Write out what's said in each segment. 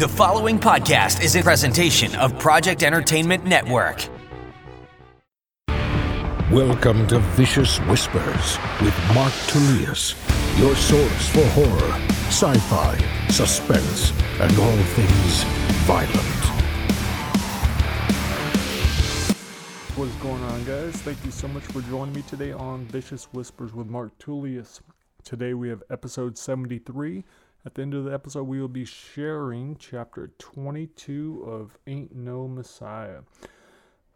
The following podcast is a presentation of Project Entertainment Network. Welcome to Vicious Whispers with Mark Tullius, your source for horror, sci fi, suspense, and all things violent. What is going on, guys? Thank you so much for joining me today on Vicious Whispers with Mark Tullius. Today we have episode 73. At the end of the episode, we will be sharing chapter 22 of Ain't No Messiah.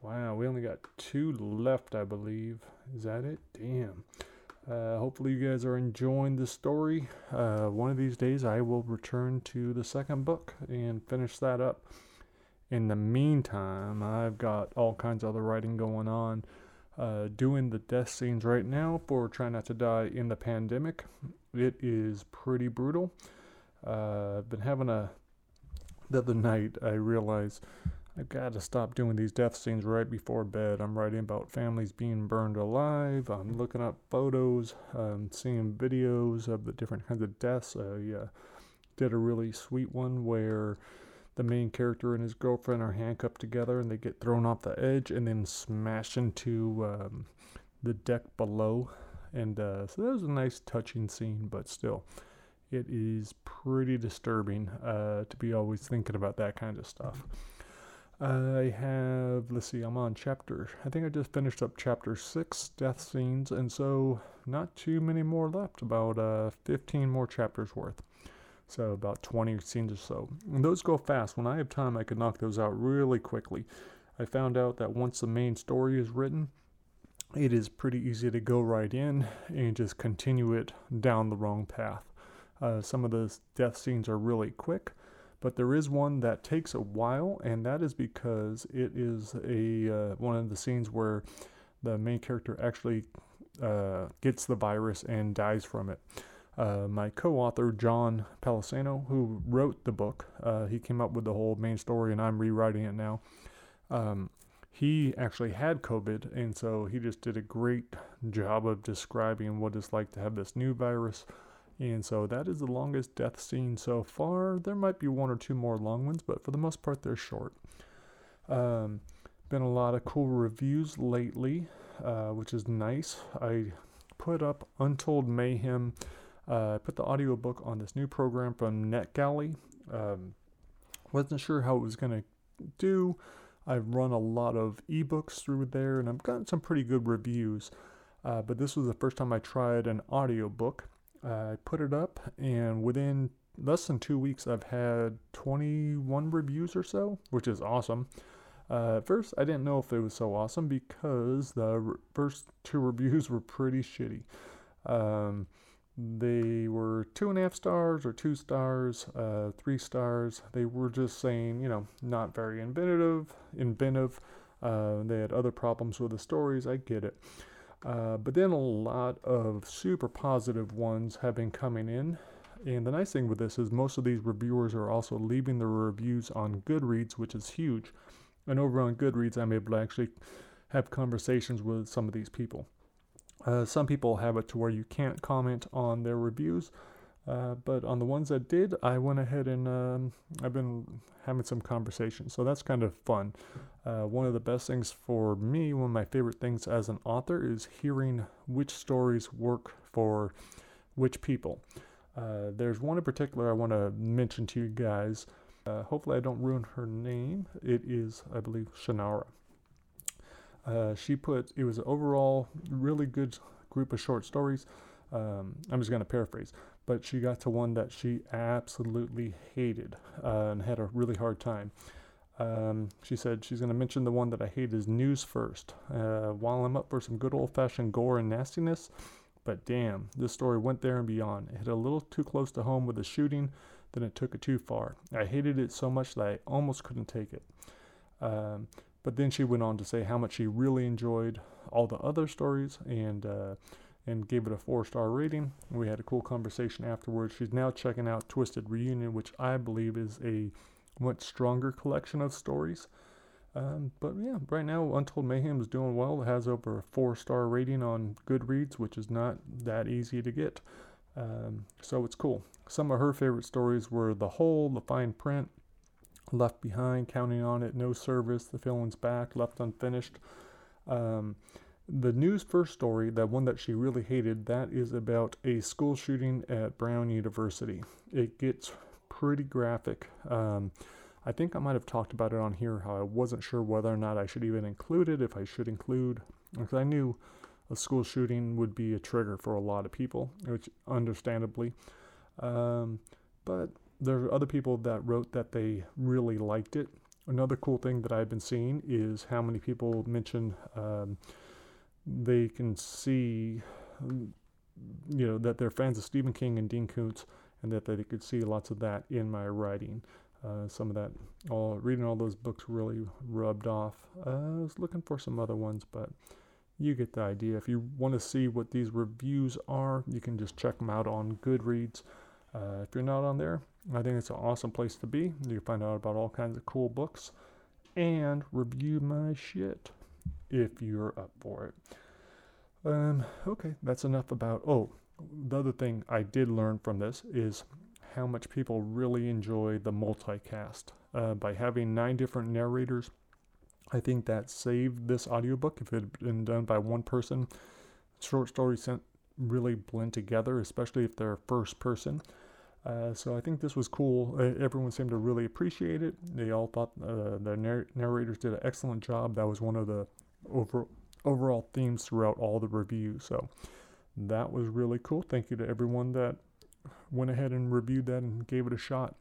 Wow, we only got two left, I believe. Is that it? Damn. Uh, hopefully, you guys are enjoying the story. Uh, one of these days, I will return to the second book and finish that up. In the meantime, I've got all kinds of other writing going on. Uh, doing the death scenes right now for Try Not to Die in the Pandemic. It is pretty brutal. Uh, I've been having a. The other night, I realized I've got to stop doing these death scenes right before bed. I'm writing about families being burned alive. I'm looking up photos, um, seeing videos of the different kinds of deaths. I uh, did a really sweet one where the main character and his girlfriend are handcuffed together and they get thrown off the edge and then smash into um, the deck below. And uh, so that was a nice, touching scene, but still, it is pretty disturbing uh, to be always thinking about that kind of stuff. I have, let's see, I'm on chapter, I think I just finished up chapter 6, Death Scenes, and so not too many more left, about uh, 15 more chapters worth. So about 20 scenes or so. And those go fast. When I have time, I can knock those out really quickly. I found out that once the main story is written, it is pretty easy to go right in and just continue it down the wrong path. Uh, some of the death scenes are really quick, but there is one that takes a while, and that is because it is a uh, one of the scenes where the main character actually uh, gets the virus and dies from it. Uh, my co-author John Palisano, who wrote the book, uh, he came up with the whole main story, and I'm rewriting it now. Um, he actually had COVID, and so he just did a great job of describing what it's like to have this new virus and so that is the longest death scene so far. There might be one or two more long ones, but for the most part, they're short. Um, been a lot of cool reviews lately, uh, which is nice. I put up Untold Mayhem. Uh, I put the audiobook on this new program from NetGalley. Um, wasn't sure how it was going to do. I've run a lot of ebooks through there, and I've gotten some pretty good reviews. Uh, but this was the first time I tried an audiobook. I put it up, and within less than two weeks, I've had 21 reviews or so, which is awesome. Uh, at first, I didn't know if it was so awesome because the re- first two reviews were pretty shitty. Um, they were two and a half stars or two stars, uh, three stars. They were just saying, you know, not very inventive. Inventive. Uh, they had other problems with the stories. I get it. Uh, but then a lot of super positive ones have been coming in. And the nice thing with this is most of these reviewers are also leaving their reviews on Goodreads, which is huge. And over on Goodreads, I'm able to actually have conversations with some of these people. Uh, some people have it to where you can't comment on their reviews, uh, but on the ones that did, I went ahead and um, I've been having some conversations. So that's kind of fun. Uh, one of the best things for me, one of my favorite things as an author, is hearing which stories work for which people. Uh, there's one in particular I want to mention to you guys. Uh, hopefully, I don't ruin her name. It is, I believe, Shannara. Uh, she put it was an overall really good group of short stories. Um, I'm just going to paraphrase but she got to one that she absolutely hated uh, and had a really hard time. Um, she said she's going to mention the one that I hate is News First. Uh, while I'm up for some good old fashioned gore and nastiness, but damn, this story went there and beyond. It hit a little too close to home with the shooting, then it took it too far. I hated it so much that I almost couldn't take it. Um, but then she went on to say how much she really enjoyed all the other stories and uh, and gave it a four star rating. We had a cool conversation afterwards. She's now checking out Twisted Reunion, which I believe is a much stronger collection of stories. Um, but yeah, right now Untold Mayhem is doing well. It has over a four star rating on Goodreads, which is not that easy to get. Um, so it's cool. Some of her favorite stories were The Hole, The Fine Print, Left Behind, Counting on It, No Service, The Feeling's Back, Left Unfinished. Um, the news first story, that one that she really hated, that is about a school shooting at Brown University. It gets pretty graphic. Um, I think I might have talked about it on here how I wasn't sure whether or not I should even include it, if I should include, because I knew a school shooting would be a trigger for a lot of people, which understandably. Um, but there are other people that wrote that they really liked it. Another cool thing that I've been seeing is how many people mention um, they can see, you know, that they're fans of Stephen King and Dean Koontz, and that they could see lots of that in my writing. Uh, some of that, all reading all those books really rubbed off. Uh, I was looking for some other ones, but you get the idea. If you want to see what these reviews are, you can just check them out on Goodreads. Uh, if you're not on there, I think it's an awesome place to be. You can find out about all kinds of cool books and review my shit if you're up for it. Um, okay, that's enough about. Oh, the other thing I did learn from this is how much people really enjoy the multicast. Uh, by having nine different narrators, I think that saved this audiobook. If it had been done by one person, short stories really blend together, especially if they're first person. Uh, so I think this was cool. Uh, everyone seemed to really appreciate it. They all thought uh, the narr- narrators did an excellent job. That was one of the over overall themes throughout all the reviews. So that was really cool. Thank you to everyone that went ahead and reviewed that and gave it a shot.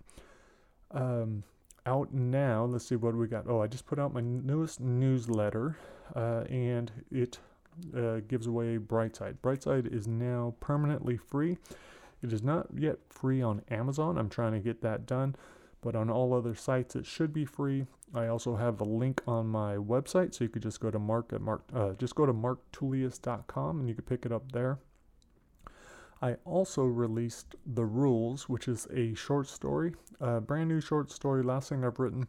Um, out now, let's see what we got. Oh, I just put out my newest newsletter, uh, and it uh, gives away Brightside. Brightside is now permanently free. It is not yet free on Amazon. I'm trying to get that done, but on all other sites it should be free. I also have a link on my website, so you could just go to Mark at Mark, uh, just go to marktullius.com and you could pick it up there. I also released The Rules, which is a short story, a brand new short story, last thing I've written.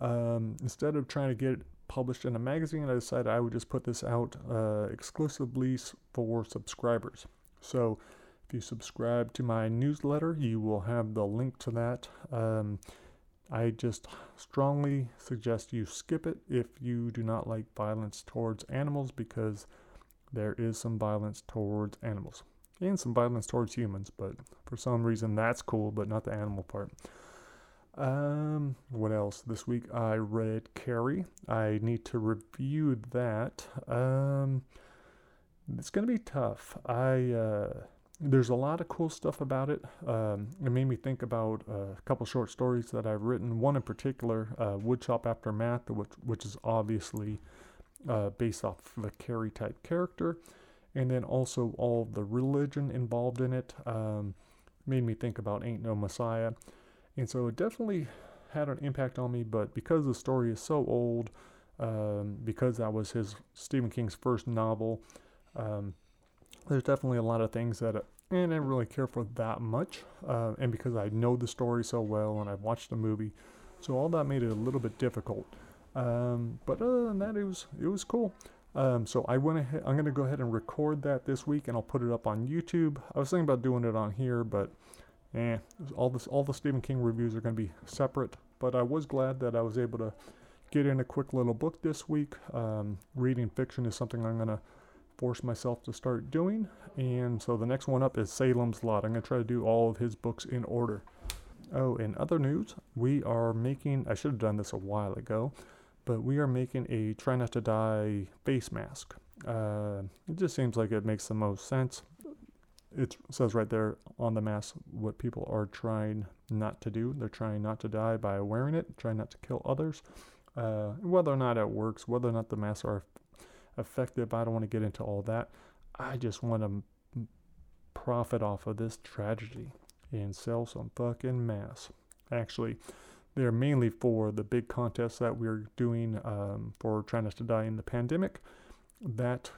Um, instead of trying to get it published in a magazine, I decided I would just put this out uh, exclusively for subscribers. So you subscribe to my newsletter, you will have the link to that. Um, I just strongly suggest you skip it if you do not like violence towards animals because there is some violence towards animals and some violence towards humans, but for some reason that's cool, but not the animal part. Um, what else? This week I read Carrie. I need to review that. Um, it's gonna be tough. I uh, there's a lot of cool stuff about it. Um, it made me think about a couple short stories that I've written. One in particular, uh, Woodshop Aftermath, which which is obviously uh, based off of a Carrie type character and then also all the religion involved in it um, made me think about Ain't No Messiah. And so it definitely had an impact on me, but because the story is so old, um, because that was his Stephen King's first novel, um, there's definitely a lot of things that I didn't really care for that much. Uh, and because I know the story so well and I've watched the movie, so all that made it a little bit difficult. Um, but other than that, it was it was cool. Um, so I went ahead. I'm going to go ahead and record that this week, and I'll put it up on YouTube. I was thinking about doing it on here, but eh, all this, all the Stephen King reviews are going to be separate. But I was glad that I was able to get in a quick little book this week. Um, reading fiction is something I'm going to force myself to start doing. And so the next one up is Salem's Lot. I'm going to try to do all of his books in order. Oh, in other news, we are making. I should have done this a while ago but we are making a try not to die face mask. Uh, it just seems like it makes the most sense. It says right there on the mask what people are trying not to do. They're trying not to die by wearing it, trying not to kill others. Uh, whether or not it works, whether or not the masks are effective, I don't want to get into all that. I just want to profit off of this tragedy and sell some fucking masks. Actually, they're mainly for the big contests that we're doing um, for Trying Not to Die in the pandemic. That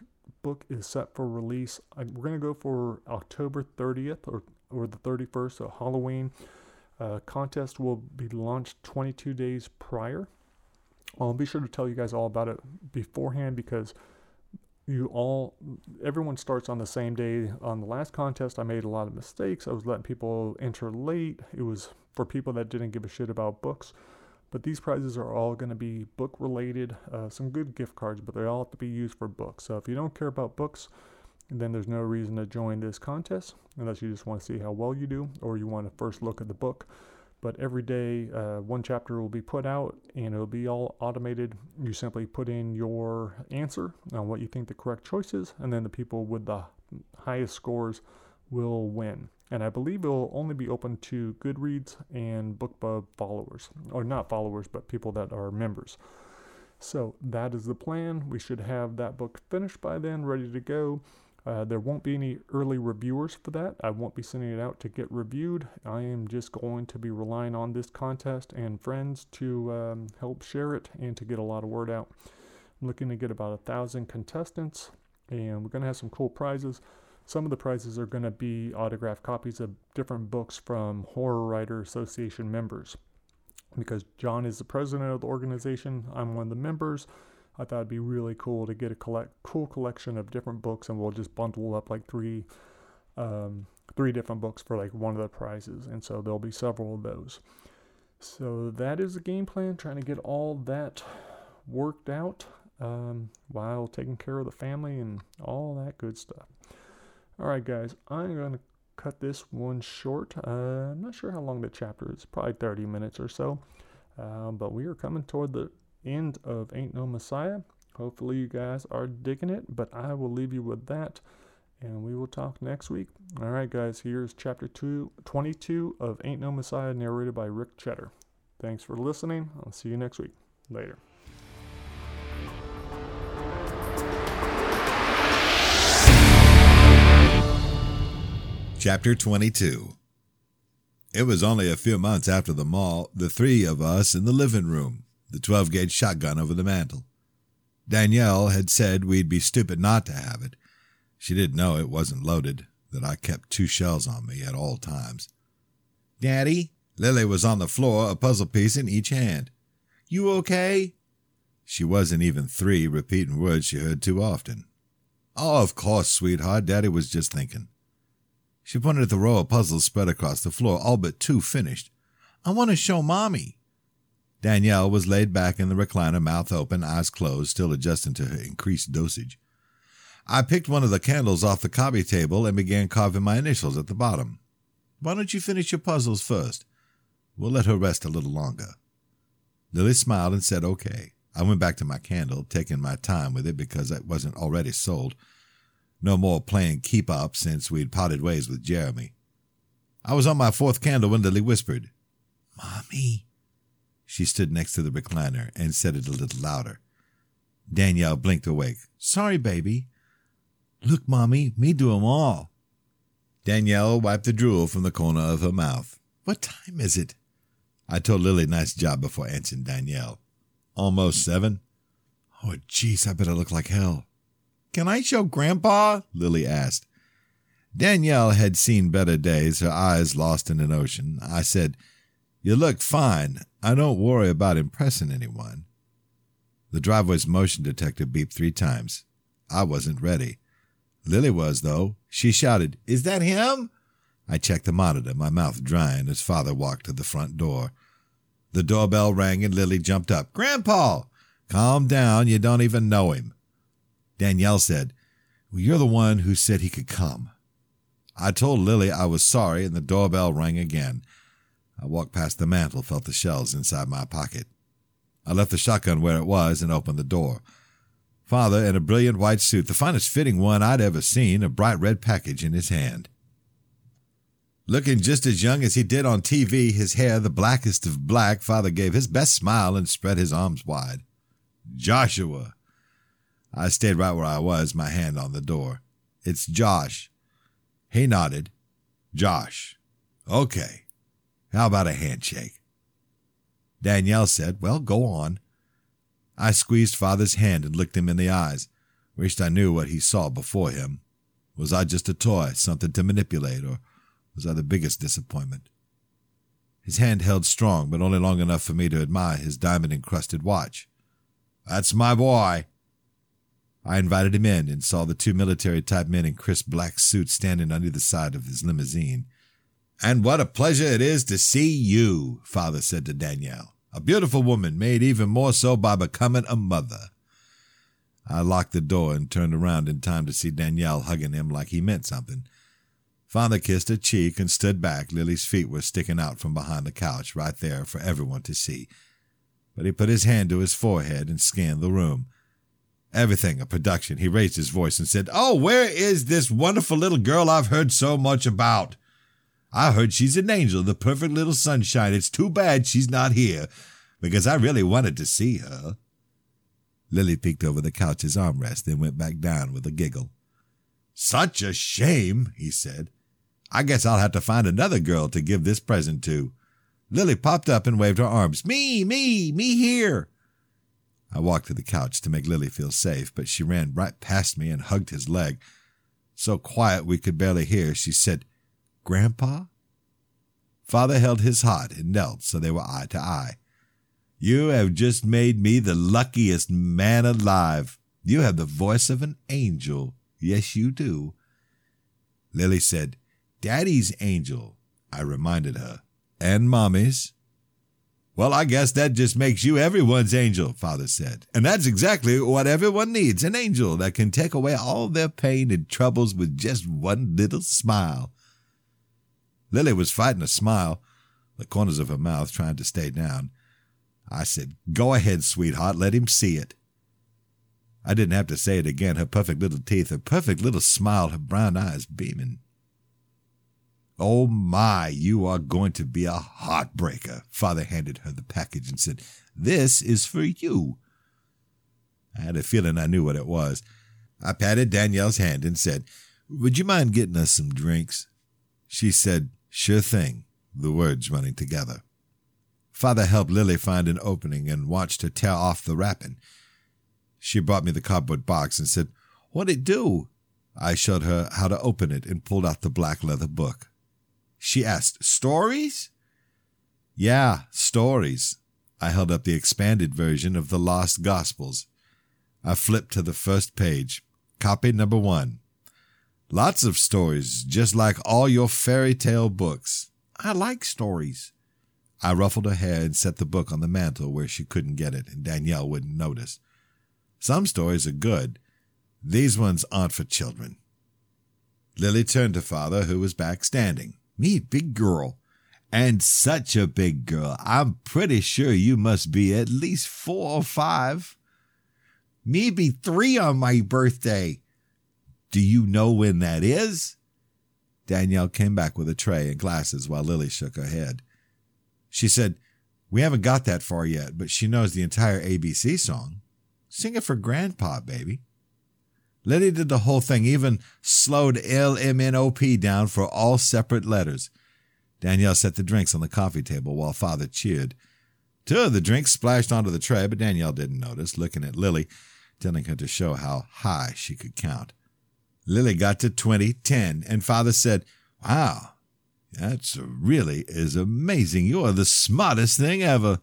book is set for release. I, we're going to go for October 30th or, or the 31st, so Halloween. Uh, contest will be launched 22 days prior. I'll be sure to tell you guys all about it beforehand because you all everyone starts on the same day on the last contest i made a lot of mistakes i was letting people enter late it was for people that didn't give a shit about books But these prizes are all going to be book related, uh, some good gift cards, but they all have to be used for books. So if you don't care about books, then there's no reason to join this contest unless you just want to see how well you do or you want to first look at the book. But every day, uh, one chapter will be put out and it'll be all automated. You simply put in your answer on what you think the correct choice is, and then the people with the highest scores will win. And I believe it will only be open to Goodreads and BookBub followers, or not followers, but people that are members. So that is the plan. We should have that book finished by then, ready to go. Uh, there won't be any early reviewers for that. I won't be sending it out to get reviewed. I am just going to be relying on this contest and friends to um, help share it and to get a lot of word out. I'm looking to get about a thousand contestants, and we're going to have some cool prizes. Some of the prizes are going to be autographed copies of different books from Horror Writer Association members. Because John is the president of the organization, I'm one of the members. I thought it'd be really cool to get a collect cool collection of different books, and we'll just bundle up like three, um, three different books for like one of the prizes, and so there'll be several of those. So that is the game plan, trying to get all that worked out um, while taking care of the family and all that good stuff. All right, guys, I'm gonna cut this one short. Uh, I'm not sure how long the chapter is, probably 30 minutes or so. Uh, but we are coming toward the end of Ain't No Messiah. Hopefully, you guys are digging it, but I will leave you with that and we will talk next week. All right, guys, here's chapter two, 22 of Ain't No Messiah, narrated by Ric Chetter. Thanks for listening. I'll see you next week. Later. Chapter 22 It was only a few months after the mall, the three of us in the living room, the 12 gauge shotgun over the mantel. Danielle had said we'd be stupid not to have it. She didn't know it wasn't loaded, that I kept two shells on me at all times. Daddy, Lily was on the floor, a puzzle piece in each hand. You okay? She wasn't even three, repeating words she heard too often. Oh, of course, sweetheart, Daddy was just thinking. She pointed at the row of puzzles spread across the floor, all but two finished. I want to show Mommy. Danielle was laid back in the recliner, mouth open, eyes closed, still adjusting to her increased dosage. I picked one of the candles off the coffee table and began carving my initials at the bottom. Why don't you finish your puzzles first? We'll let her rest a little longer. Lily smiled and said, okay. I went back to my candle, taking my time with it because it wasn't already sold. No more playing keep up since we'd parted ways with Jeremy. I was on my fourth candle when Lily whispered, Mommy. She stood next to the recliner and said it a little louder. Danielle blinked awake. Sorry, baby. Look, Mommy, me do 'em all. Danielle wiped the drool from the corner of her mouth. What time is it? I told Lily nice job before answering Danielle. Almost seven. Oh, jeez, I better look like hell. Can I show Grandpa? Lily asked. Danielle had seen better days, her eyes lost in an ocean. I said, you look fine. I don't worry about impressing anyone. The driveway's motion detector beeped three times. I wasn't ready. Lily was, though. She shouted, Is that him? I checked the monitor, my mouth drying as father walked to the front door. The doorbell rang and Lily jumped up. Grandpa! Calm down, you don't even know him. Danielle said, well, You're the one who said he could come. I told Lily I was sorry, and the doorbell rang again. I walked past the mantel, felt the shells inside my pocket. I left the shotgun where it was and opened the door. Father, in a brilliant white suit, the finest fitting one I'd ever seen, a bright red package in his hand. Looking just as young as he did on TV, his hair the blackest of black, Father gave his best smile and spread his arms wide. Joshua! I stayed right where I was, my hand on the door. It's Josh. He nodded. Josh. Okay. How about a handshake? Danielle said, Well, go on. I squeezed father's hand and looked him in the eyes. Wished I knew what he saw before him. Was I just a toy, something to manipulate, or was I the biggest disappointment? His hand held strong, but only long enough for me to admire his diamond encrusted watch. That's my boy. I invited him in and saw the two military type men in crisp black suits standing on either side of his limousine. And what a pleasure it is to see you, father said to Danielle. A beautiful woman, made even more so by becoming a mother. I locked the door and turned around in time to see Danielle hugging him like he meant something. Father kissed her cheek and stood back. Lily's feet were sticking out from behind the couch, right there for everyone to see. But he put his hand to his forehead and scanned the room. Everything a production. He raised his voice and said, Oh, where is this wonderful little girl I've heard so much about? I heard she's an angel, the perfect little sunshine. It's too bad she's not here, because I really wanted to see her. Lily peeked over the couch's armrest, then went back down with a giggle. Such a shame, he said. I guess I'll have to find another girl to give this present to. Lily popped up and waved her arms. Me, me, me here. I walked to the couch to make Lily feel safe, but she ran right past me and hugged his leg. So quiet we could barely hear, she said, Grandpa? Father held his heart and knelt so they were eye to eye. You have just made me the luckiest man alive. You have the voice of an angel. Yes, you do. Lily said, Daddy's angel, I reminded her. And Mommy's. Well, I guess that just makes you everyone's angel, Father said. And that's exactly what everyone needs an angel that can take away all their pain and troubles with just one little smile. Lily was fighting a smile, the corners of her mouth trying to stay down. I said, Go ahead, sweetheart, let him see it. I didn't have to say it again. Her perfect little teeth, her perfect little smile, her brown eyes beaming. Oh my, you are going to be a heartbreaker. Father handed her the package and said, This is for you. I had a feeling I knew what it was. I patted Danielle's hand and said, Would you mind getting us some drinks? She said, Sure thing, the words running together. Father helped Lily find an opening and watched her tear off the wrapping. She brought me the cardboard box and said, What'd it do? I showed her how to open it and pulled out the black leather book. She asked, Stories? Yeah, stories. I held up the expanded version of the Lost Gospels. I flipped to the first page. Copy number one. Lots of stories, just like all your fairy tale books. I like stories. I ruffled her hair and set the book on the mantel where she couldn't get it and Danielle wouldn't notice. Some stories are good. These ones aren't for children. Lily turned to father, who was back standing. Me, big girl. And such a big girl. I'm pretty sure you must be at least four or five. Me be three on my birthday. Do you know when that is? Danielle came back with a tray and glasses while Lily shook her head. She said, We haven't got that far yet, but she knows the entire ABC song. Sing it for Grandpa, baby. Lily did the whole thing, even slowed L M N O P down for all separate letters. Danielle set the drinks on the coffee table while father cheered. Two of the drinks splashed onto the tray, but Danielle didn't notice, looking at Lily, telling her to show how high she could count. Lily got to twenty, ten, and father said, Wow, that's really is amazing. You are the smartest thing ever.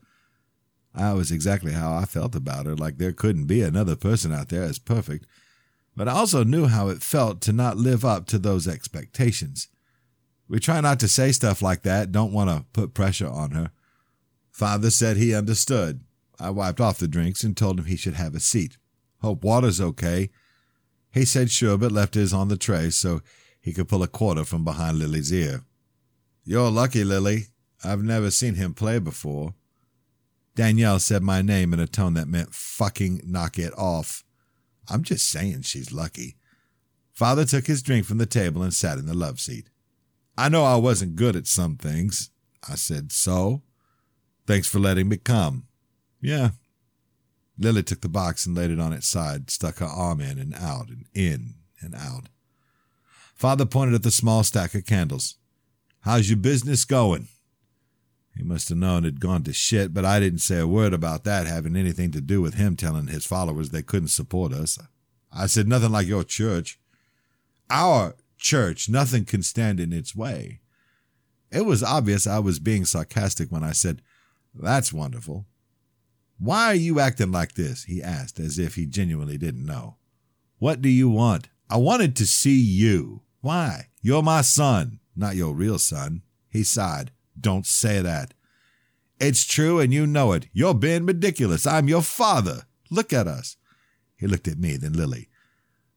I was exactly how I felt about her, like there couldn't be another person out there as perfect. But I also knew how it felt to not live up to those expectations. We try not to say stuff like that, don't want to put pressure on her. Father said he understood. I wiped off the drinks and told him he should have a seat. Hope water's okay. He said sure, but left his on the tray so he could pull a quarter from behind Lily's ear. You're lucky, Lily. I've never seen him play before. Danielle said my name in a tone that meant fucking knock it off. I'm just saying she's lucky. Father took his drink from the table and sat in the love seat. I know I wasn't good at some things. I said, So? Thanks for letting me come. Yeah. Lily took the box and laid it on its side, stuck her arm in and out and in and out. Father pointed at the small stack of candles. How's your business going? He must have known it'd gone to shit, but I didn't say a word about that having anything to do with him telling his followers they couldn't support us. I said nothing like your church. Our church, nothing can stand in its way. It was obvious I was being sarcastic when I said, That's wonderful. Why are you acting like this? he asked, as if he genuinely didn't know. What do you want? I wanted to see you. Why? You're my son, not your real son. He sighed. Don't say that. It's true, and you know it. You're being ridiculous. I'm your father. Look at us. He looked at me, then Lily.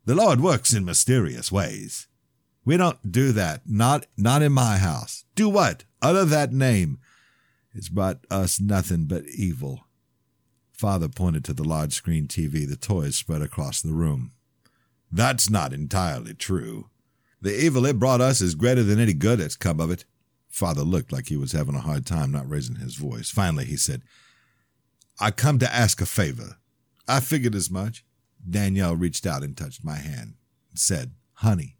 The Lord works in mysterious ways. We don't do that. Not not in my house. Do what? Utter that name. It's brought us nothing but evil. Father pointed to the large screen TV, the toys spread across the room. That's not entirely true. The evil it brought us is greater than any good that's come of it. Father looked like he was having a hard time not raising his voice. Finally, he said, I come to ask a favor. I figured as much. Danielle reached out and touched my hand and said, Honey.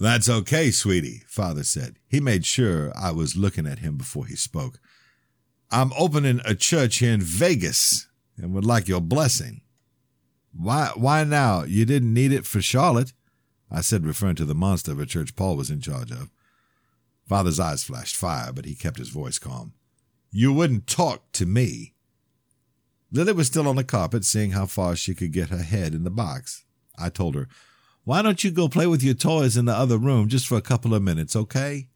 That's okay, sweetie, Father said. He made sure I was looking at him before he spoke. I'm opening a church here in Vegas and would like your blessing. Why, why now? You didn't need it for Charlotte, I said, referring to the monster of a church Paul was in charge of. Father's eyes flashed fire, but he kept his voice calm. You wouldn't talk to me. Lily was still on the carpet, seeing how far she could get her head in the box. I told her, Why don't you go play with your toys in the other room just for a couple of minutes, okay?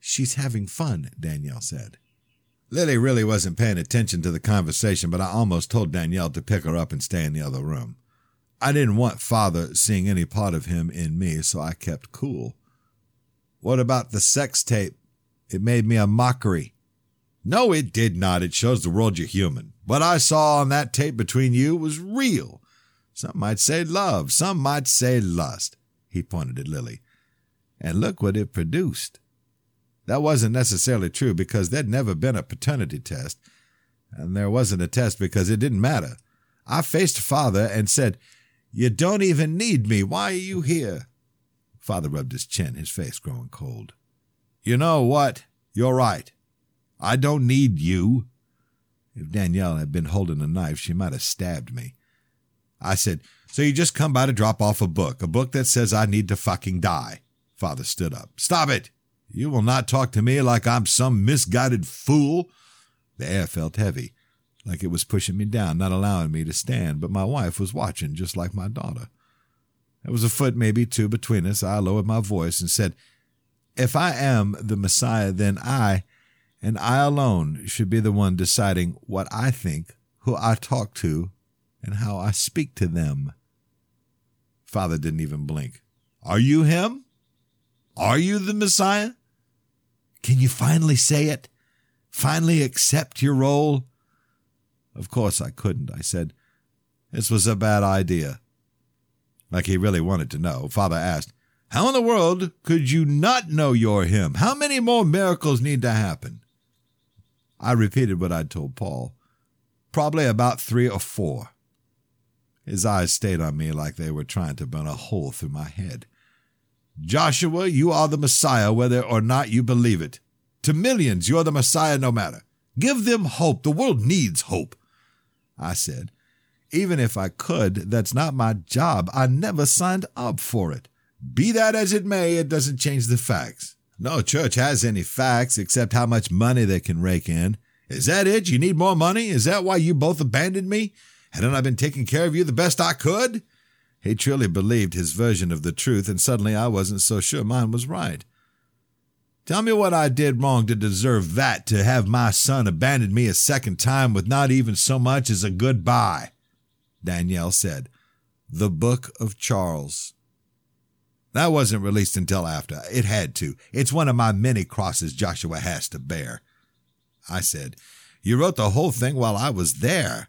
She's having fun, Danielle said. Lily really wasn't paying attention to the conversation, but I almost told Danielle to pick her up and stay in the other room. I didn't want father seeing any part of him in me, so I kept cool. What about the sex tape? It made me a mockery. No, it did not. It shows the world you're human. What I saw on that tape between you was real. Some might say love, some might say lust. He pointed at Lily. And look what it produced. That wasn't necessarily true because there'd never been a paternity test, and there wasn't a test because it didn't matter. I faced father and said, You don't even need me. Why are you here? Father rubbed his chin, his face growing cold. You know what? You're right. I don't need you. If Danielle had been holding a knife, she might have stabbed me. I said, So you just come by to drop off a book, a book that says I need to fucking die. Father stood up. Stop it! You will not talk to me like I'm some misguided fool. The air felt heavy, like it was pushing me down, not allowing me to stand, but my wife was watching just like my daughter. There was a foot, maybe two, between us. I lowered my voice and said, If I am the Messiah, then I, and I alone, should be the one deciding what I think, who I talk to, and how I speak to them. Father didn't even blink. Are you him? Are you the Messiah? Can you finally say it? Finally accept your role? Of course I couldn't, I said. This was a bad idea. Like he really wanted to know, Father asked, How in the world could you not know you're him? How many more miracles need to happen? I repeated what I'd told Paul. Probably about three or four. His eyes stayed on me like they were trying to burn a hole through my head. Joshua, you are the Messiah whether or not you believe it. To millions, you're the Messiah no matter. Give them hope. The world needs hope. I said, even if I could, that's not my job. I never signed up for it. Be that as it may, it doesn't change the facts. No church has any facts except how much money they can rake in. Is that it? You need more money? Is that why you both abandoned me? Hadn't I been taking care of you the best I could? He truly believed his version of the truth, and suddenly I wasn't so sure mine was right. Tell me what I did wrong to deserve that, to have my son abandon me a second time with not even so much as a goodbye. Danielle said. The Book of Charles. That wasn't released until after. It had to. It's one of my many crosses Joshua has to bear. I said, You wrote the whole thing while I was there.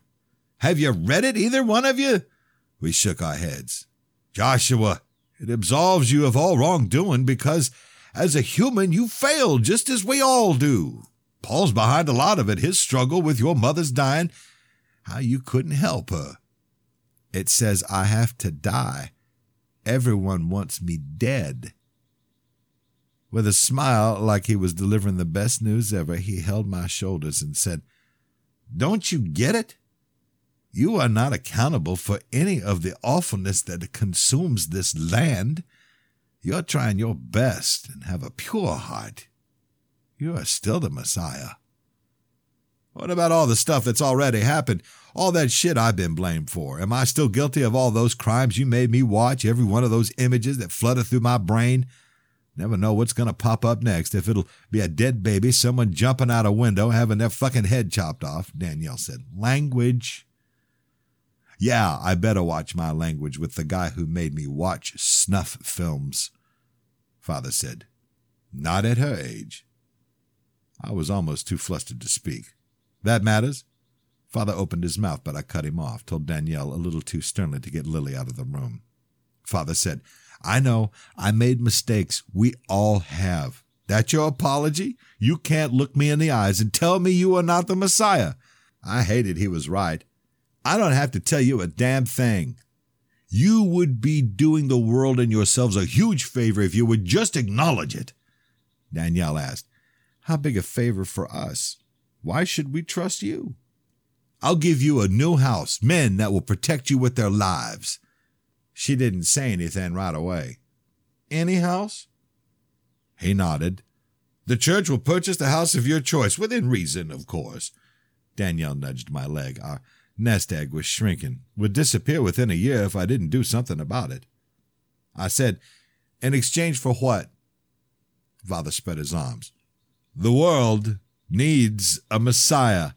Have you read it, either one of you? We shook our heads. Joshua, it absolves you of all wrongdoing because as a human you failed just as we all do. Paul's behind a lot of it, his struggle with your mother's dying, how you couldn't help her. It says I have to die. Everyone wants me dead. With a smile, like he was delivering the best news ever, he held my shoulders and said, Don't you get it? You are not accountable for any of the awfulness that consumes this land. You're trying your best and have a pure heart. You are still the Messiah. What about all the stuff that's already happened? All that shit I've been blamed for. Am I still guilty of all those crimes you made me watch? Every one of those images that flutter through my brain? Never know what's going to pop up next. If it'll be a dead baby, someone jumping out a window, having their fucking head chopped off, Danielle said. Language. Yeah, I better watch my language with the guy who made me watch snuff films, Father said. Not at her age. I was almost too flustered to speak. That matters? Father opened his mouth, but I cut him off, told Danielle a little too sternly to get Lily out of the room. Father said, I know I made mistakes. We all have. That's your apology? You can't look me in the eyes and tell me you are not the Messiah. I hated he was right. I don't have to tell you a damn thing. You would be doing the world and yourselves a huge favor if you would just acknowledge it. Danielle asked, How big a favor for us? Why should we trust you? I'll give you a new house, men that will protect you with their lives. She didn't say anything right away. Any house? He nodded. The church will purchase the house of your choice, within reason, of course. Danielle nudged my leg. Our nest egg was shrinking, would disappear within a year if I didn't do something about it. I said, In exchange for what? Father spread his arms. The world needs a Messiah.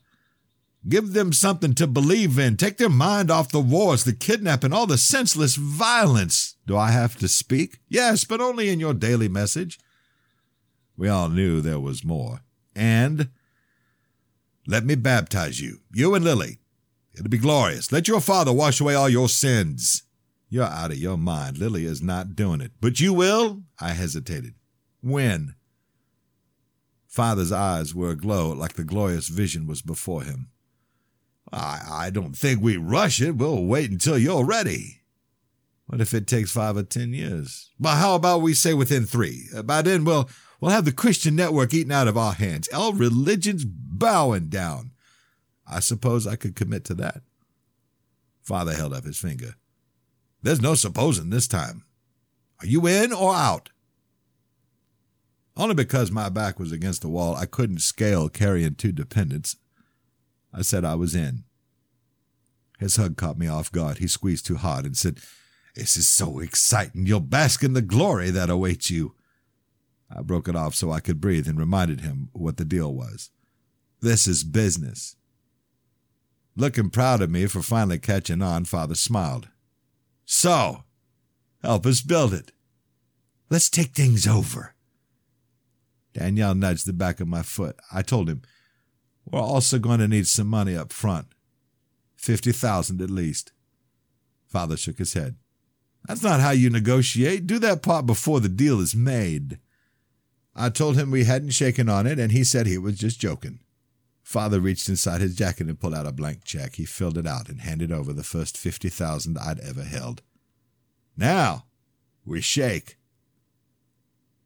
Give them something to believe in. Take their mind off the wars, the kidnapping, all the senseless violence. Do I have to speak? Yes, but only in your daily message. We all knew there was more. And let me baptize you, you and Lily. It'll be glorious. Let your father wash away all your sins. You're out of your mind. Lily is not doing it. But you will? I hesitated. When? Father's eyes were aglow like the glorious vision was before him. I, I don't think we rush it. We'll wait until you're ready. What if it takes five or ten years? But how about we say within three? Uh, by then, we'll, we'll have the Christian network eaten out of our hands, all religions bowing down. I suppose I could commit to that. Father held up his finger. There's no supposing this time. Are you in or out? Only because my back was against the wall, I couldn't scale carrying two dependents. I said I was in. His hug caught me off guard. He squeezed too hard and said, This is so exciting. You'll bask in the glory that awaits you. I broke it off so I could breathe and reminded him what the deal was. This is business. Looking proud of me for finally catching on, Father smiled. So, help us build it. Let's take things over. Danielle nudged the back of my foot. I told him, we're also going to need some money up front. Fifty thousand at least. Father shook his head. That's not how you negotiate. Do that part before the deal is made. I told him we hadn't shaken on it, and he said he was just joking. Father reached inside his jacket and pulled out a blank check. He filled it out and handed over the first fifty thousand I'd ever held. Now, we shake.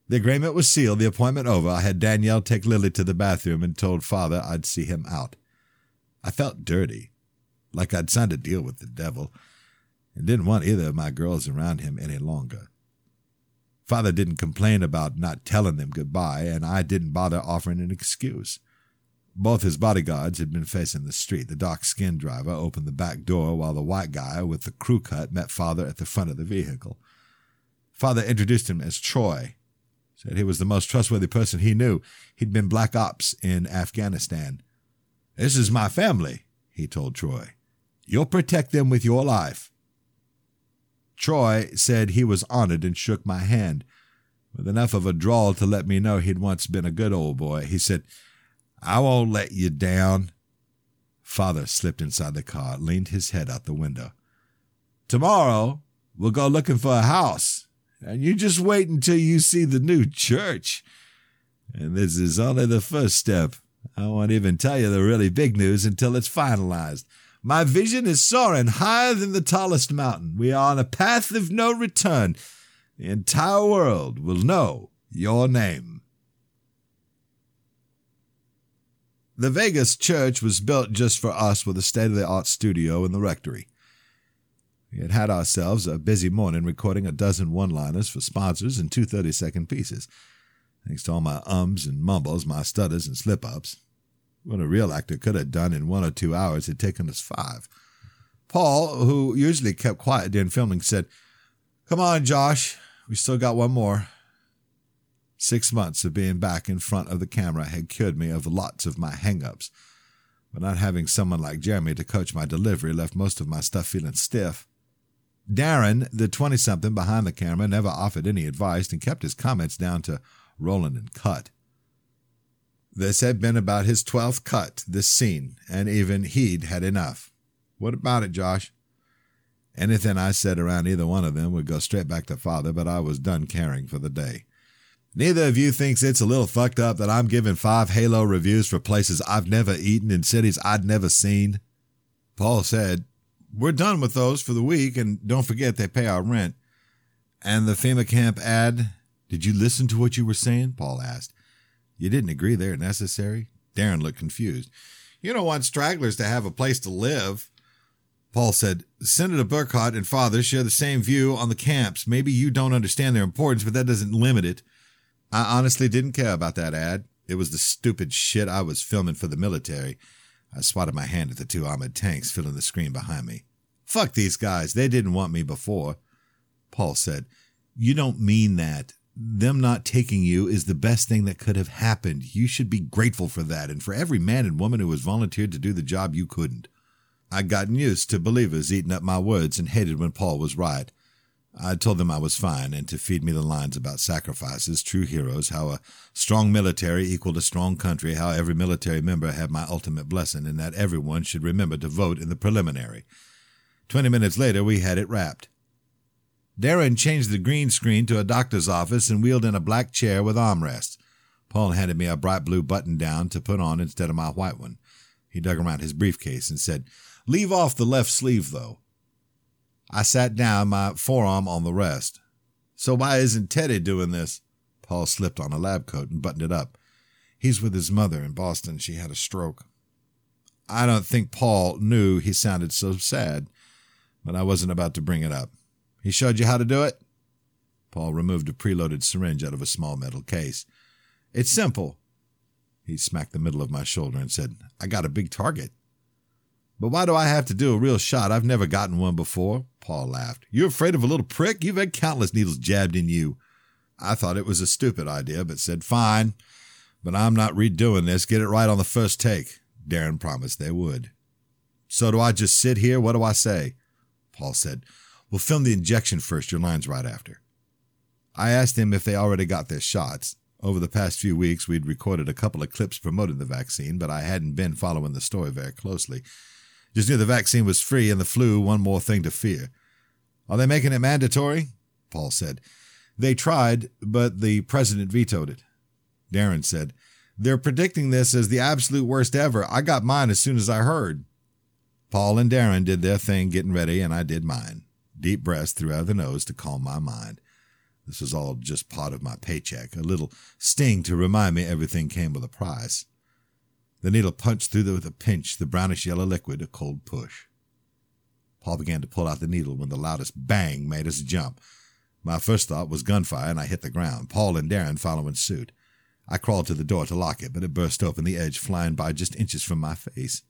The agreement was sealed, the appointment over. I had Danielle take Lily to the bathroom and told father I'd see him out. I felt dirty, like I'd signed a deal with the devil, and didn't want either of my girls around him any longer. Father didn't complain about not telling them goodbye, and I didn't bother offering an excuse. Both his bodyguards had been facing the street. The dark skinned driver opened the back door while the white guy with the crew cut met Father at the front of the vehicle. Father introduced him as Troy, Said he was the most trustworthy person he knew. He'd been black ops in Afghanistan. This is my family, he told Troy. You'll protect them with your life. Troy said he was honored and shook my hand, with enough of a drawl to let me know he'd once been a good old boy. He said, I won't let you down. Father slipped inside the car, leaned his head out the window. Tomorrow, we'll go looking for a house. And you just wait until you see the new church. And this is only the first step. I won't even tell you the really big news until it's finalized. My vision is soaring higher than the tallest mountain. We are on a path of no return. The entire world will know your name. The Vegas church was built just for us with a state of the art studio in the rectory. We had had ourselves a busy morning recording a dozen one liners for sponsors and two 30 second pieces. Thanks to all my ums and mumbles, my stutters and slip ups. What a real actor could have done in one or two hours had taken us five. Paul, who usually kept quiet during filming, said, Come on, Josh. We still got one more. Six months of being back in front of the camera had cured me of lots of my hang ups, but not having someone like Jeremy to coach my delivery left most of my stuff feeling stiff. Darren, the 20 something behind the camera, never offered any advice and kept his comments down to rolling and cut. This had been about his 12th cut, this scene, and even he'd had enough. What about it, Josh? Anything I said around either one of them would go straight back to father, but I was done caring for the day. Neither of you thinks it's a little fucked up that I'm giving five Halo reviews for places I've never eaten in cities I'd never seen? Paul said, We're done with those for the week, and don't forget they pay our rent. And the FEMA camp ad? Did you listen to what you were saying? Paul asked. You didn't agree they're necessary? Darren looked confused. You don't want stragglers to have a place to live. Paul said, Senator Burkhart and father share the same view on the camps. Maybe you don't understand their importance, but that doesn't limit it. I honestly didn't care about that ad. It was the stupid shit I was filming for the military. I swatted my hand at the two armored tanks filling the screen behind me. Fuck these guys. They didn't want me before. Paul said, You don't mean that them not taking you is the best thing that could have happened. You should be grateful for that and for every man and woman who has volunteered to do the job you couldn't. I'd gotten used to believers eating up my words and hated when Paul was right. I told them I was fine and to feed me the lines about sacrifices, true heroes, how a strong military equaled a strong country, how every military member had my ultimate blessing, and that everyone should remember to vote in the preliminary. Twenty minutes later, we had it wrapped. Darren changed the green screen to a doctor's office and wheeled in a black chair with armrests. Paul handed me a bright blue button down to put on instead of my white one. He dug around his briefcase and said, Leave off the left sleeve, though. I sat down, my forearm on the rest. So why isn't Teddy doing this? Paul slipped on a lab coat and buttoned it up. He's with his mother in Boston. She had a stroke. I don't think Paul knew he sounded so sad, but I wasn't about to bring it up. He showed you how to do it? Paul removed a preloaded syringe out of a small metal case. It's simple. He smacked the middle of my shoulder and said, I got a big target. But why do I have to do a real shot? I've never gotten one before. Paul laughed. You're afraid of a little prick? You've had countless needles jabbed in you. I thought it was a stupid idea, but said, Fine, but I'm not redoing this. Get it right on the first take. Darren promised they would. So do I just sit here? What do I say? Paul said, We'll film the injection first, your line's right after. I asked him if they already got their shots. Over the past few weeks, we'd recorded a couple of clips promoting the vaccine, but I hadn't been following the story very closely. Just knew the vaccine was free and the flu one more thing to fear. Are they making it mandatory? Paul said. They tried, but the president vetoed it. Darren said, They're predicting this as the absolute worst ever. I got mine as soon as I heard. Paul and Darren did their thing getting ready, and I did mine deep breaths through out the nose to calm my mind. This was all just part of my paycheck, a little sting to remind me everything came with a price. The needle punched through with a pinch, the brownish yellow liquid a cold push. Paul began to pull out the needle when the loudest bang made us jump. My first thought was gunfire, and I hit the ground, Paul and Darren following suit. I crawled to the door to lock it, but it burst open, the edge flying by just inches from my face.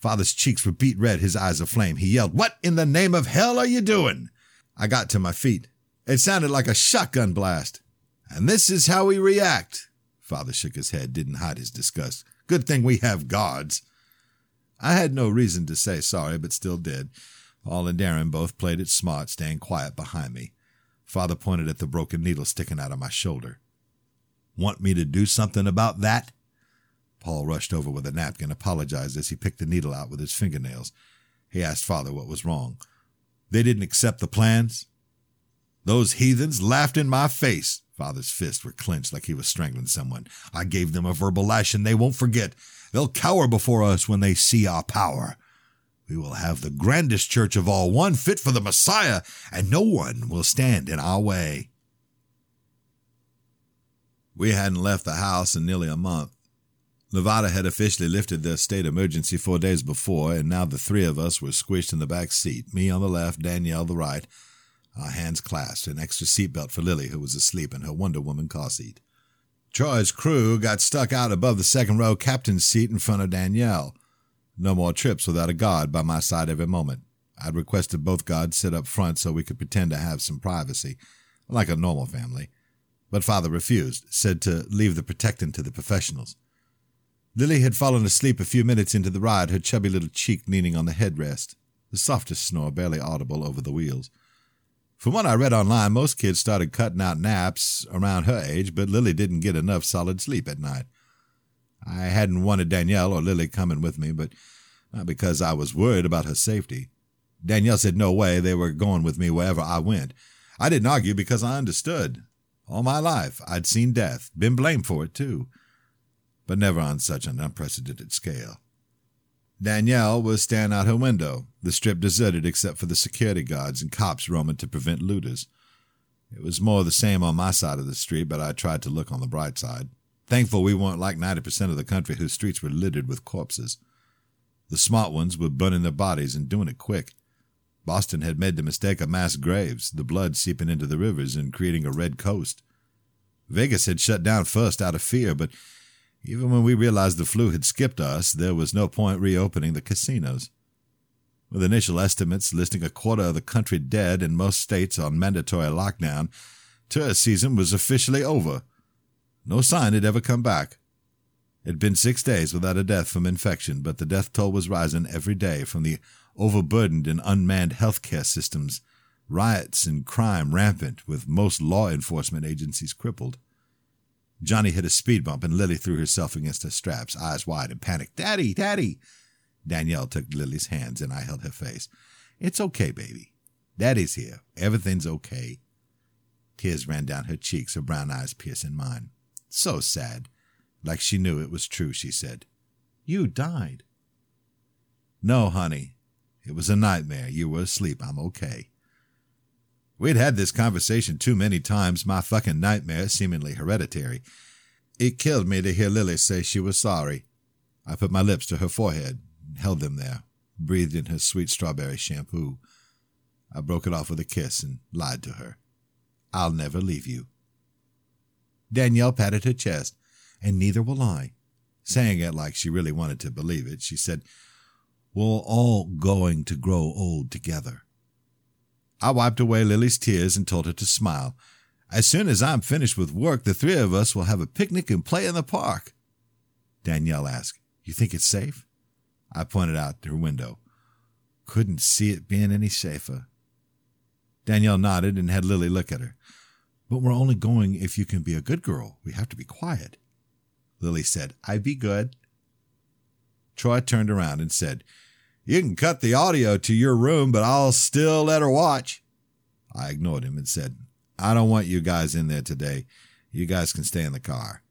Father's cheeks were beet red, his eyes aflame. He yelled, What in the name of hell are you doing? I got to my feet. It sounded like a shotgun blast. And this is how we react. Father shook his head, didn't hide his disgust. Good thing we have guards. I had no reason to say sorry, but still did. Paul and Darren both played it smart, staying quiet behind me. Father pointed at the broken needle sticking out of my shoulder. Want me to do something about that? Paul rushed over with a napkin, apologized as he picked the needle out with his fingernails. He asked father what was wrong. They didn't accept the plans? Those heathens laughed in my face. Father's fists were clenched like he was strangling someone. I gave them a verbal lashing they won't forget. They'll cower before us when they see our power. We will have the grandest church of all, one fit for the Messiah, and no one will stand in our way. We hadn't left the house in nearly a month. Nevada had officially lifted their state emergency four days before, and now the three of us were squished in the back seat, me on the left, Danielle the right, our hands clasped, an extra seatbelt for Lily, who was asleep in her Wonder Woman car seat. Troy's crew got stuck out above the second row captain's seat in front of Danielle. No more trips without a guard by my side every moment. I'd requested both guards sit up front so we could pretend to have some privacy, like a normal family. But father refused, said to leave the protecting to the professionals. Lily had fallen asleep a few minutes into the ride, her chubby little cheek leaning on the headrest, the softest snore barely audible over the wheels. From what I read online, most kids started cutting out naps around her age, but Lily didn't get enough solid sleep at night. I hadn't wanted Danielle or Lily coming with me, but not because I was worried about her safety. Danielle said no way they were going with me wherever I went. I didn't argue because I understood. All my life I'd seen death, been blamed for it too, but never on such an unprecedented scale. Danielle was staring out her window, the strip deserted except for the security guards and cops roaming to prevent looters. It was more the same on my side of the street, but I tried to look on the bright side. Thankful we weren't like 90% of the country whose streets were littered with corpses. The smart ones were burning their bodies and doing it quick. Boston had made the mistake of mass graves, the blood seeping into the rivers and creating a red coast. Vegas had shut down first out of fear, but even when we realized the flu had skipped us, there was no point reopening the casinos. With initial estimates listing a quarter of the country dead and most states on mandatory lockdown, tourist season was officially over. No sign had ever come back. It had been six days without a death from infection, but the death toll was rising every day from the overburdened and unmanned healthcare systems, riots and crime rampant, with most law enforcement agencies crippled. Johnny hit a speed bump and Lily threw herself against her straps, eyes wide and panicked. Daddy, Daddy! Danielle took Lily's hands and I held her face. It's okay, baby. Daddy's here. Everything's okay. Tears ran down her cheeks, her brown eyes piercing mine. So sad. Like she knew it was true, she said. You died. No, honey. It was a nightmare. You were asleep. I'm okay. We'd had this conversation too many times, my fucking nightmare, seemingly hereditary. It killed me to hear Lily say she was sorry. I put my lips to her forehead, held them there, breathed in her sweet strawberry shampoo. I broke it off with a kiss and lied to her. I'll never leave you. Danielle patted her chest, and neither will I. Saying it like she really wanted to believe it, she said, We're all going to grow old together. I wiped away Lily's tears and told her to smile. As soon as I'm finished with work, the three of us will have a picnic and play in the park. Danielle asked, You think it's safe? I pointed out her window. Couldn't see it being any safer. Danielle nodded and had Lily look at her. But we're only going if you can be a good girl. We have to be quiet. Lily said, I be good. Troy turned around and said, you can cut the audio to your room, but I'll still let her watch. I ignored him and said, I don't want you guys in there today. You guys can stay in the car.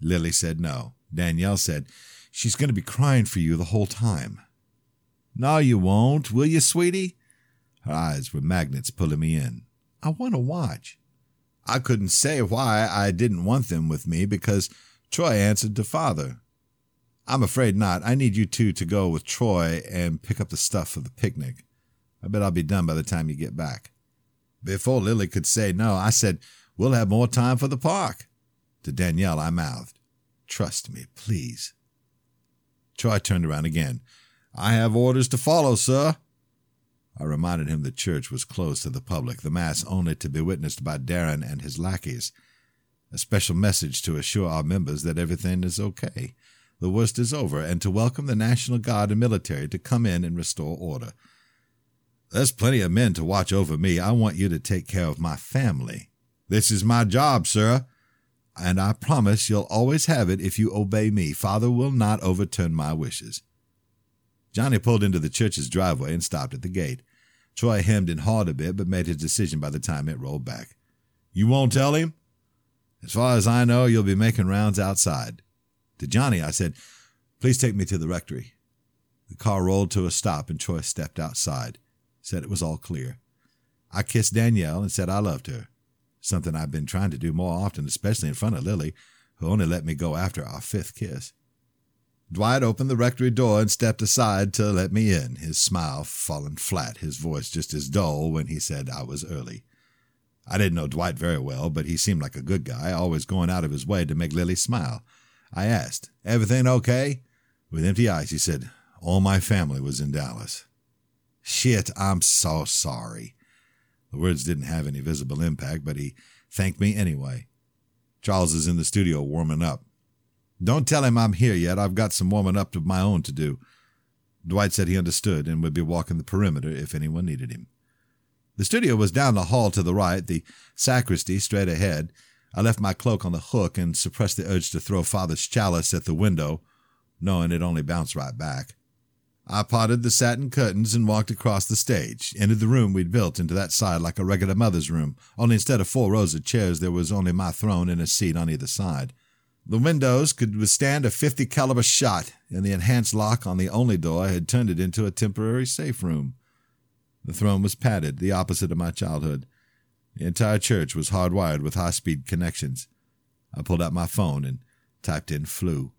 Lily said no. Danielle said, She's going to be crying for you the whole time. No, you won't, will you, sweetie? Her eyes were magnets pulling me in. I want to watch. I couldn't say why I didn't want them with me because Troy answered to father. I'm afraid not. I need you two to go with Troy and pick up the stuff for the picnic. I bet I'll be done by the time you get back. Before Lily could say no, I said, We'll have more time for the park. To Danielle, I mouthed, Trust me, please. Troy turned around again. I have orders to follow, sir. I reminded him the church was closed to the public, the Mass only to be witnessed by Darren and his lackeys. A special message to assure our members that everything is okay the worst is over, and to welcome the National Guard and military to come in and restore order. There's plenty of men to watch over me. I want you to take care of my family. This is my job, sir, and I promise you'll always have it if you obey me. Father will not overturn my wishes. Johnny pulled into the church's driveway and stopped at the gate. Troy hemmed and hawed a bit, but made his decision by the time it rolled back. You won't tell him? As far as I know, you'll be making rounds outside. To Johnny, I said, Please take me to the rectory. The car rolled to a stop and Troy stepped outside, said it was all clear. I kissed Danielle and said I loved her, something I've been trying to do more often, especially in front of Lily, who only let me go after our fifth kiss. Dwight opened the rectory door and stepped aside to let me in, his smile falling flat, his voice just as dull when he said I was early. I didn't know Dwight very well, but he seemed like a good guy, always going out of his way to make Lily smile. I asked, Everything okay? With empty eyes, he said, All my family was in Dallas. Shit, I'm so sorry. The words didn't have any visible impact, but he thanked me anyway. Charles is in the studio warming up. Don't tell him I'm here yet. I've got some warming up of my own to do. Dwight said he understood and would be walking the perimeter if anyone needed him. The studio was down the hall to the right, the sacristy straight ahead. I left my cloak on the hook and suppressed the urge to throw Father's chalice at the window, knowing it only bounced right back. I parted the satin curtains and walked across the stage, entered the room we'd built into that side like a regular mother's room, only instead of four rows of chairs, there was only my throne and a seat on either side. The windows could withstand a 50 caliber shot, and the enhanced lock on the only door had turned it into a temporary safe room. The throne was padded, the opposite of my childhood. The entire church was hardwired with high speed connections. I pulled out my phone and typed in flu.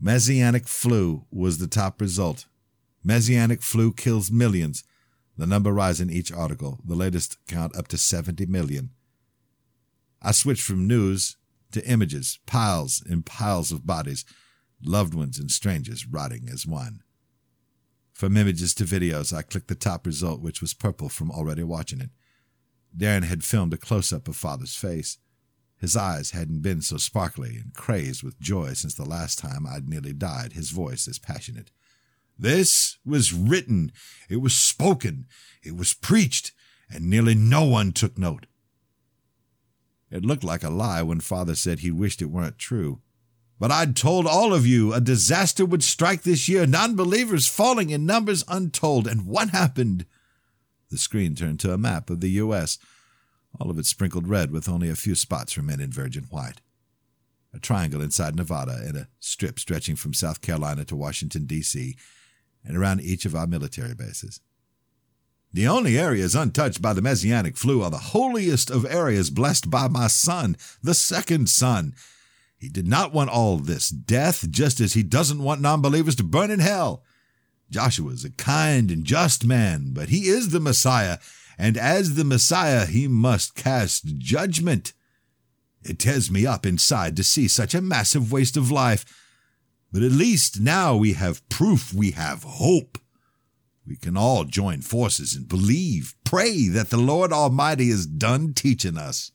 Messianic flu was the top result. Messianic flu kills millions. The number rising each article, the latest count up to 70 million. I switched from news to images, piles and piles of bodies, loved ones and strangers rotting as one. From images to videos, I clicked the top result, which was purple from already watching it. Darren had filmed a close up of Father's face. His eyes hadn't been so sparkly and crazed with joy since the last time I'd nearly died, his voice as passionate. This was written, it was spoken, it was preached, and nearly no one took note. It looked like a lie when father said he wished it weren't true. But I'd told all of you a disaster would strike this year, non believers falling in numbers untold. And what happened? The screen turned to a map of the U.S., all of it sprinkled red with only a few spots remaining virgin white. A triangle inside Nevada and a strip stretching from South Carolina to Washington, D.C., and around each of our military bases. The only areas untouched by the messianic flu are the holiest of areas blessed by my son, the second son. He did not want all this death, just as he doesn't want non believers to burn in hell. Joshua is a kind and just man, but he is the Messiah, and as the Messiah, he must cast judgment. It tears me up inside to see such a massive waste of life. But at least now we have proof, we have hope. We can all join forces and believe, pray that the Lord Almighty is done teaching us.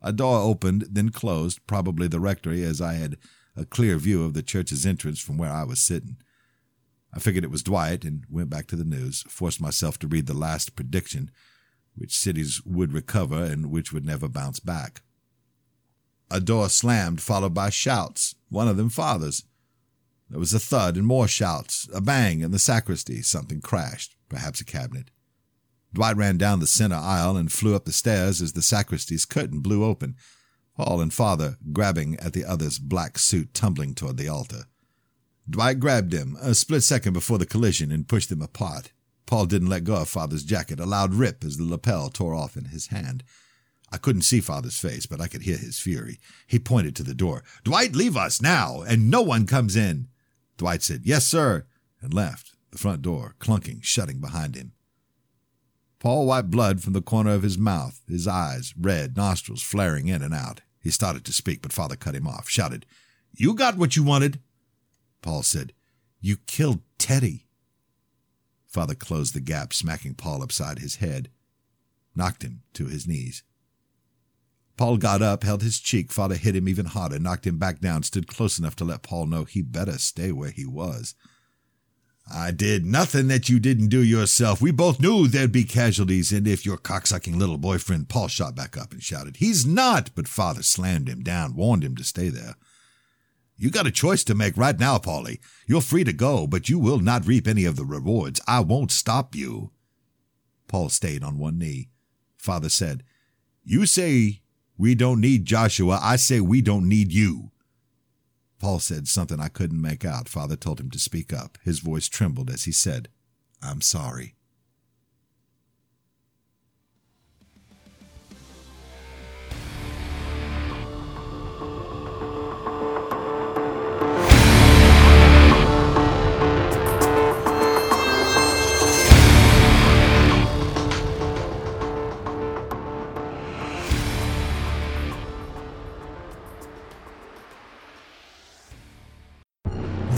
A door opened, then closed, probably the rectory, as I had a clear view of the church's entrance from where I was sitting. I figured it was Dwight and went back to the news, forced myself to read the last prediction, which cities would recover and which would never bounce back. A door slammed, followed by shouts, one of them father's. There was a thud and more shouts, a bang in the sacristy. Something crashed, perhaps a cabinet. Dwight ran down the center aisle and flew up the stairs as the sacristy's curtain blew open, Paul and Father grabbing at the other's black suit tumbling toward the altar. Dwight grabbed him a split second before the collision and pushed them apart. Paul didn't let go of Father's jacket, a loud rip as the lapel tore off in his hand. I couldn't see Father's face, but I could hear his fury. He pointed to the door. Dwight, leave us now, and no one comes in. Dwight said, Yes, sir, and left, the front door clunking, shutting behind him. Paul wiped blood from the corner of his mouth, his eyes red, nostrils flaring in and out. He started to speak, but father cut him off, shouted, You got what you wanted. Paul said, You killed Teddy. Father closed the gap, smacking Paul upside his head, knocked him to his knees. Paul got up, held his cheek. Father hit him even harder, knocked him back down, stood close enough to let Paul know he better stay where he was. I did nothing that you didn't do yourself. We both knew there'd be casualties, and if your cocksucking little boyfriend, Paul shot back up and shouted, He's not! But father slammed him down, warned him to stay there. You got a choice to make right now, Paulie. You're free to go, but you will not reap any of the rewards. I won't stop you. Paul stayed on one knee. Father said, You say we don't need Joshua. I say we don't need you. Paul said something I couldn't make out. Father told him to speak up. His voice trembled as he said, I'm sorry.